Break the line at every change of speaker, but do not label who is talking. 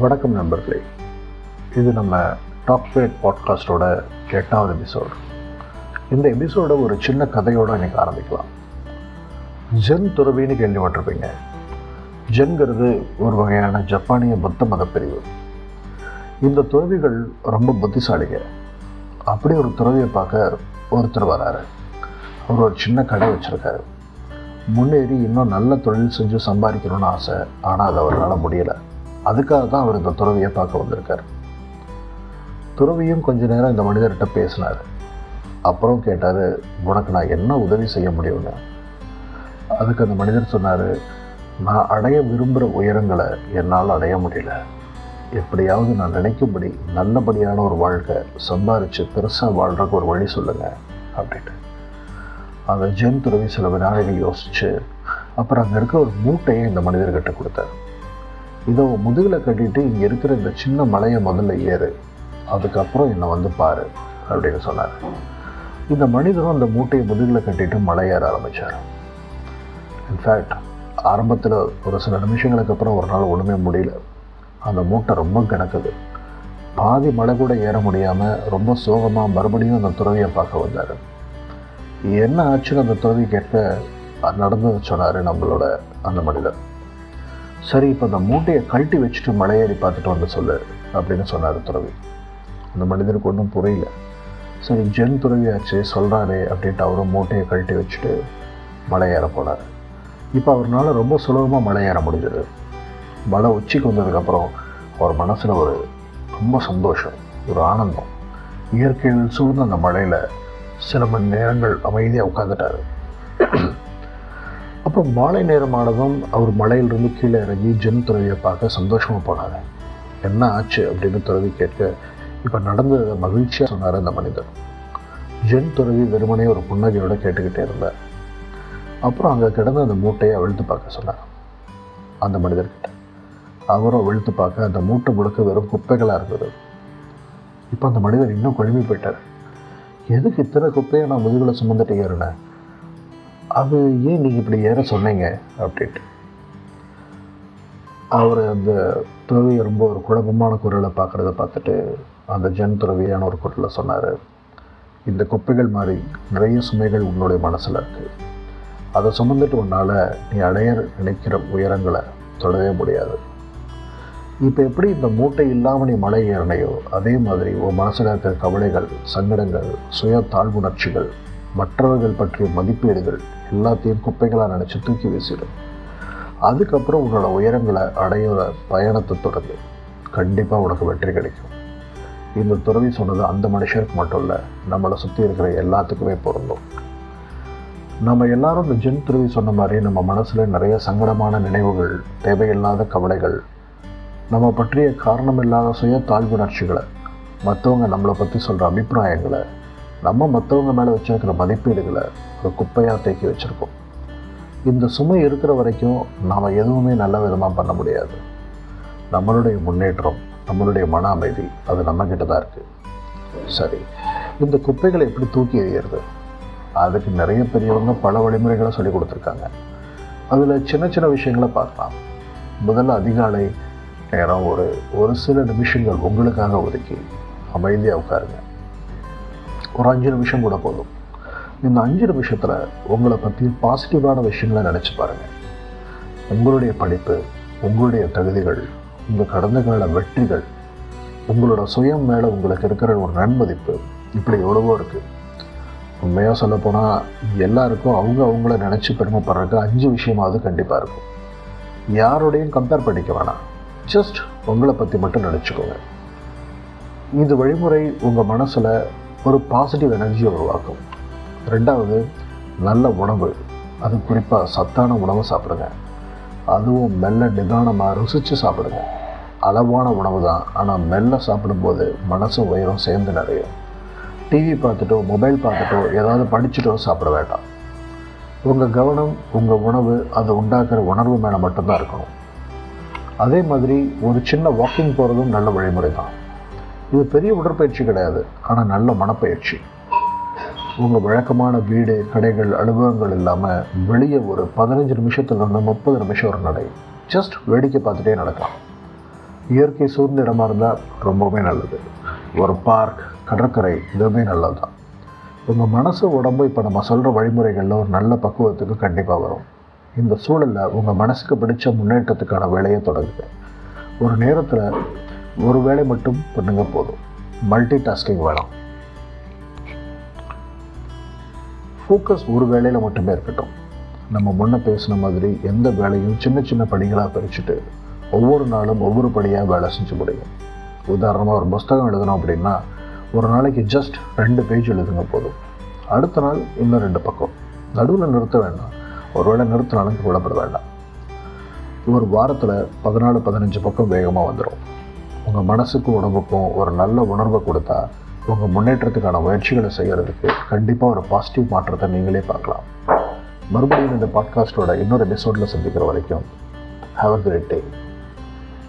வணக்கம் நண்பர்களே. இது நம்ம டாப் ஃபேட் பாட்காஸ்டோட எட்டாவது எபிசோடு இந்த எபிசோட ஒரு சின்ன கதையோடு இன்றைக்கி ஆரம்பிக்கலாம். ஜென் துறவின்னு கேள்விப்பட்டிருப்பீங்க. ஜென்கிறது ஒரு வகையான ஜப்பானிய புத்த மதப்பிரிவு. பிரிவு இந்த துறவிகள் ரொம்ப புத்திசாலிங்க. அப்படி ஒரு துறவியை பார்க்க ஒருத்தர் வராரு. அவர் ஒரு சின்ன கடை வச்சுருக்காரு. முன்னேறி இன்னும் நல்ல தொழில் செஞ்சு சம்பாதிக்கணும்னு ஆசை ஆனால் அது அவரால் முடியலை. அதுக்காக தான் அவர் இந்த துறவியை பார்க்க வந்திருக்கார். துறவியும் கொஞ்ச நேரம் இந்த மனிதர்கிட்ட பேசினார். அப்புறம் கேட்டார் உனக்கு நான் என்ன உதவி செய்ய முடியும்னு? அதுக்கு அந்த மனிதர் சொன்னார் நான் அடைய விரும்புகிற உயரங்களை என்னால் அடைய முடியல. எப்படியாவது நான் நினைக்கும்படி நல்லபடியான ஒரு வாழ்க்கை சம்பாரித்து பெருசாக வாழ்கிறக்கு ஒரு வழி சொல்லுங்கள் அப்படின்ட்டு. அந்த ஜென் துறவி சில வினாடிகள் யோசித்து அப்புறம் அங்கே இருக்க ஒரு மூட்டையை இந்த மனிதர்கிட்ட கொடுத்தார். இதை முதுகில் கட்டிட்டு இங்கே இருக்கிற இந்த சின்ன மலையை முதல்ல ஏறு. அதுக்கப்புறம் என்னை வந்து பாரு அப்படின்னு சொன்னார். இந்த மனிதரும் அந்த மூட்டையை முதுகில் கட்டிட்டு மலை ஏற ஆரம்பித்தார் இன்ஃபேக்ட் ஆரம்பத்தில் ஒரு சில நிமிஷங்களுக்கு அப்புறம் ஒரு நாள் ஒன்றுமே முடியல. அந்த மூட்டை ரொம்ப கிடக்குது பாதி மலை கூட ஏற முடியாமல் ரொம்ப சோகமாக மறுபடியும் அந்த துறவியை பார்க்க வந்தார். என்ன ஆச்சுன்னு அந்த துறவி கேட்க நடந்தது சொன்னார் நம்மளோட அந்த மனிதர். சரி இப்போ அந்த மூட்டையை கழட்டி வச்சுட்டு மலையேறி பார்த்துட்டு வந்து சொல்லு அப்படின்னு சொன்னார் துறவி. அந்த மனிதருக்கு ஒன்றும் புரியல. சரி ஜென் துறவியாச்சு சொல்கிறாரே அப்படின்ட்டு அவரும் மூட்டையை கழட்டி வச்சுட்டு மலையேற போனார். இப்போ அவர்னால ரொம்ப சுலபமாக மலையேற முடிஞ்சது. மலை உச்சிக்கு வந்ததுக்கப்புறம் அவர் மனசில் ஒரு ரொம்ப சந்தோஷம் ஒரு ஆனந்தம். இயற்கையில் சூழ்ந்த அந்த மலையில் சில மணி நேரங்கள் அமைதியாக உட்காந்துட்டார் அப்புறம் மாலை நேரமானதும் அவர் மலையிலிருந்து கீழே இறங்கி ஜென் துறவியை பார்க்க சந்தோஷமாக போனார். என்ன ஆச்சு? அப்படின்னு துறவி கேட்க இப்போ நடந்ததை மகிழ்ச்சியாக சொன்னார் அந்த மனிதர். ஜென் துறவி வெறுமனே ஒரு புன்னகையோடு கேட்டுக்கிட்டே இருந்தார். அப்புறம் அங்கே கிடந்த அந்த மூட்டையை அவிழ்த்து பார்க்க சொன்னார். அந்த மனிதர்கிட்ட அவரும் அவிழ்த்து பார்க்க அந்த மூட்டை முழுக்க வெறும் குப்பைகளாக இருந்தது. இப்போ அந்த மனிதர் இன்னும் கொழுமி போயிட்டார். எதுக்கு இத்தனை குப்பையை நான் முதுகில் சுமந்துட்டு ஏறினேன்? அது ஏன் நீங்கள் இப்படி ஏற சொன்னீங்க அப்படின்ட்டு. அவர் அந்த துறவியை ரொம்ப ஒரு குழப்பமான குரலை பார்க்குறத பார்த்துட்டு அந்த ஜென் துறவியான ஒரு குரலில் சொன்னார். இந்த குப்பைகள் மாதிரி நிறைய சுமைகள் உன்னுடைய மனசில் இருக்குது அதை சுமந்துட்டு உன்னால் நீ அடைய நினைக்கிற உயரங்களை தொடவே முடியாது. இப்போ எப்படி இந்த மூட்டை இல்லாமல் நீ மலை ஏறினையோ அதே மாதிரி உன் மனசில் இருக்கிற கவலைகள் சங்கடங்கள் சுய தாழ்வுணர்ச்சிகள் மற்றவர்கள் பற்றிய மதிப்பீடுகள் எல்லாத்தையும் குப்பைகளாக நினச்சி தூக்கி வீசிடும். அதுக்கப்புறம் உன்னோட உயரங்களை அடையிற பயணத்தை தொடர்ந்து கண்டிப்பாக உனக்கு வெற்றி கிடைக்கும். இந்த துறவி சொன்னது அந்த மனுஷருக்கு மட்டும் இல்லை நம்மளை சுற்றி இருக்கிற எல்லாத்துக்குமே பொருந்தும். நம்ம எல்லாரும் இந்த ஜென் துறவி சொன்ன மாதிரி நம்ம மனசில் நிறைய சங்கடமான நினைவுகள் தேவையில்லாத கவலைகள் நம்ம பற்றிய காரணமில்லாத சுய தாழ்வுணர்ச்சிகளை மற்றவங்க நம்மளை பற்றி சொல்கிற அபிப்பிராயங்களை நம்ம மற்றவங்க மேலே வச்சுருக்கிற மதிப்பீடுகளை ஒரு குப்பையாக தேக்கி வச்சுருக்கோம் இந்த சுமை இருக்கிற வரைக்கும் நாம் எதுவுமே நல்ல விதமாக பண்ண முடியாது. நம்மளுடைய முன்னேற்றம் நம்மளுடைய மன அமைதி அது நம்மக்கிட்ட தான் இருக்குது சரி இந்த குப்பைகளை எப்படி தூக்கி எறிகிறது அதுக்கு நிறைய பெரியவங்க பல வழிமுறைகளை சொல்லி கொடுத்துருக்காங்க. அதில் சின்ன சின்ன விஷயங்களை பார்க்கலாம். முதல்ல அதிகாலை நேரம் ஒரு ஒரு சில நிமிஷங்கள் உங்களுக்காக ஒதுக்கி அமைதியாக உட்காருங்க. ஒரு அஞ்சு நிமிஷம் கூட போதும். இந்த அஞ்சு நிமிஷத்தில் உங்களை பற்றி பாசிட்டிவான விஷயங்களை நினச்சி பாருங்கள் உங்களுடைய படிப்பு உங்களுடைய தகுதிகள் உங்கள் கடந்த கால வெற்றிகள் உங்களோட சுயம் மேலே உங்களுக்கு இருக்கிற ஒரு நன்மதிப்பு இப்படி எவ்வளவோ இருக்குது உண்மையாக சொல்லப்போனால் எல்லாருக்கும் அவங்க அவங்கள நினச்சி பெருமைப்படுறதுக்கு அஞ்சு விஷயமாவது கண்டிப்பாக இருக்கும். யாரோடையும் கம்பேர் பண்ணிக்க வேணாம். ஜஸ்ட் உங்களை பற்றி மட்டும் நினச்சிக்கோங்க. இந்த வழிமுறை உங்கள் மனசில் ஒரு பாசிட்டிவ் எனர்ஜியை உருவாக்கும். ரெண்டாவது நல்ல உணவு. அது குறிப்பாக சத்தான உணவு சாப்பிடுங்க. அதுவும் மெல்ல நிதானமாக ருசித்து சாப்பிடுங்க. அளவான உணவு தான் ஆனால் மெல்ல சாப்பிடும்போது மனசும் உயரம் சேர்ந்து நிறையும். டிவி பார்த்துட்டோ மொபைல் பார்த்துட்டோ ஏதாவது படிச்சுட்டோ சாப்பிட வேண்டாம். உங்கள் கவனம் உங்கள் உணவு அதை உண்டாக்குற உணர்வு மேலே மட்டும்தான் இருக்கணும். அதே மாதிரி ஒரு சின்ன வாக்கிங் போகிறதும் நல்ல வழிமுறை தான் இது பெரிய உடற்பயிற்சி கிடையாது ஆனால் நல்ல மனப்பயிற்சி. உங்கள் வழக்கமான வீடு கடைகள் அலுவலகங்கள் இல்லாமல் வெளியே ஒரு பதினஞ்சு நிமிஷத்துலேருந்து முப்பது நிமிஷம் ஒரு நடை. ஜஸ்ட் வேடிக்கை பார்த்துட்டே நடக்கலாம். இயற்கை சூழ்ந்த இடமா இருந்தால் ரொம்பவுமே நல்லது. ஒரு பார்க் கடற்கரை இதுவுமே நல்லது தான் உங்கள் மனசு உடம்பு இப்போ நம்ம சொல்கிற வழிமுறைகளில் ஒரு நல்ல பக்குவத்துக்கு கண்டிப்பாக வரும். இந்த சூழலில் உங்கள் மனசுக்கு பிடிச்ச முன்னேற்றத்துக்கான வேலையை தொடங்குது ஒரு நேரத்தில் ஒரு வேலை மட்டும் பண்ணுங்க போதும். மல்டி டாஸ்கிங் வேணாம். ஃபோக்கஸ் ஒரு வேலையில் மட்டுமே இருக்கட்டும். நம்ம முன்ன பேசின மாதிரி எந்த வேலையும் சின்ன சின்ன படிகளாக பிரிச்சுட்டு ஒவ்வொரு நாளும் ஒவ்வொரு படியாக வேலை செஞ்சு முடியும். உதாரணமாக ஒரு புஸ்தகம் எழுதணும் அப்படின்னா ஒரு நாளைக்கு ஜஸ்ட் ரெண்டு பேஜ் எழுதுங்க போதும். அடுத்த நாள் இன்னும் ரெண்டு பக்கம். நடுவில் நிறுத்த வேண்டாம். ஒருவேளை நிறுத்தினாலும் கவலைப்பட வேண்டாம். ஒரு வாரத்தில் பதினாலு பதினஞ்சு பக்கம் வேகமாக வந்துடும் உங்கள் மனசுக்கும் உடம்புக்கும் ஒரு நல்ல உணர்வை கொடுத்தா உங்கள் முன்னேற்றத்துக்கான முயற்சிகளை செய்கிறதுக்கு கண்டிப்பாக ஒரு பாசிட்டிவ் மாற்றத்தை நீங்களே பார்க்கலாம். மறுபடியும் இந்த பாட்காஸ்ட்டோட இன்னொரு எபிசோடில் சந்திக்கிற வரைக்கும் ஹாவ் அ கிரேட் டே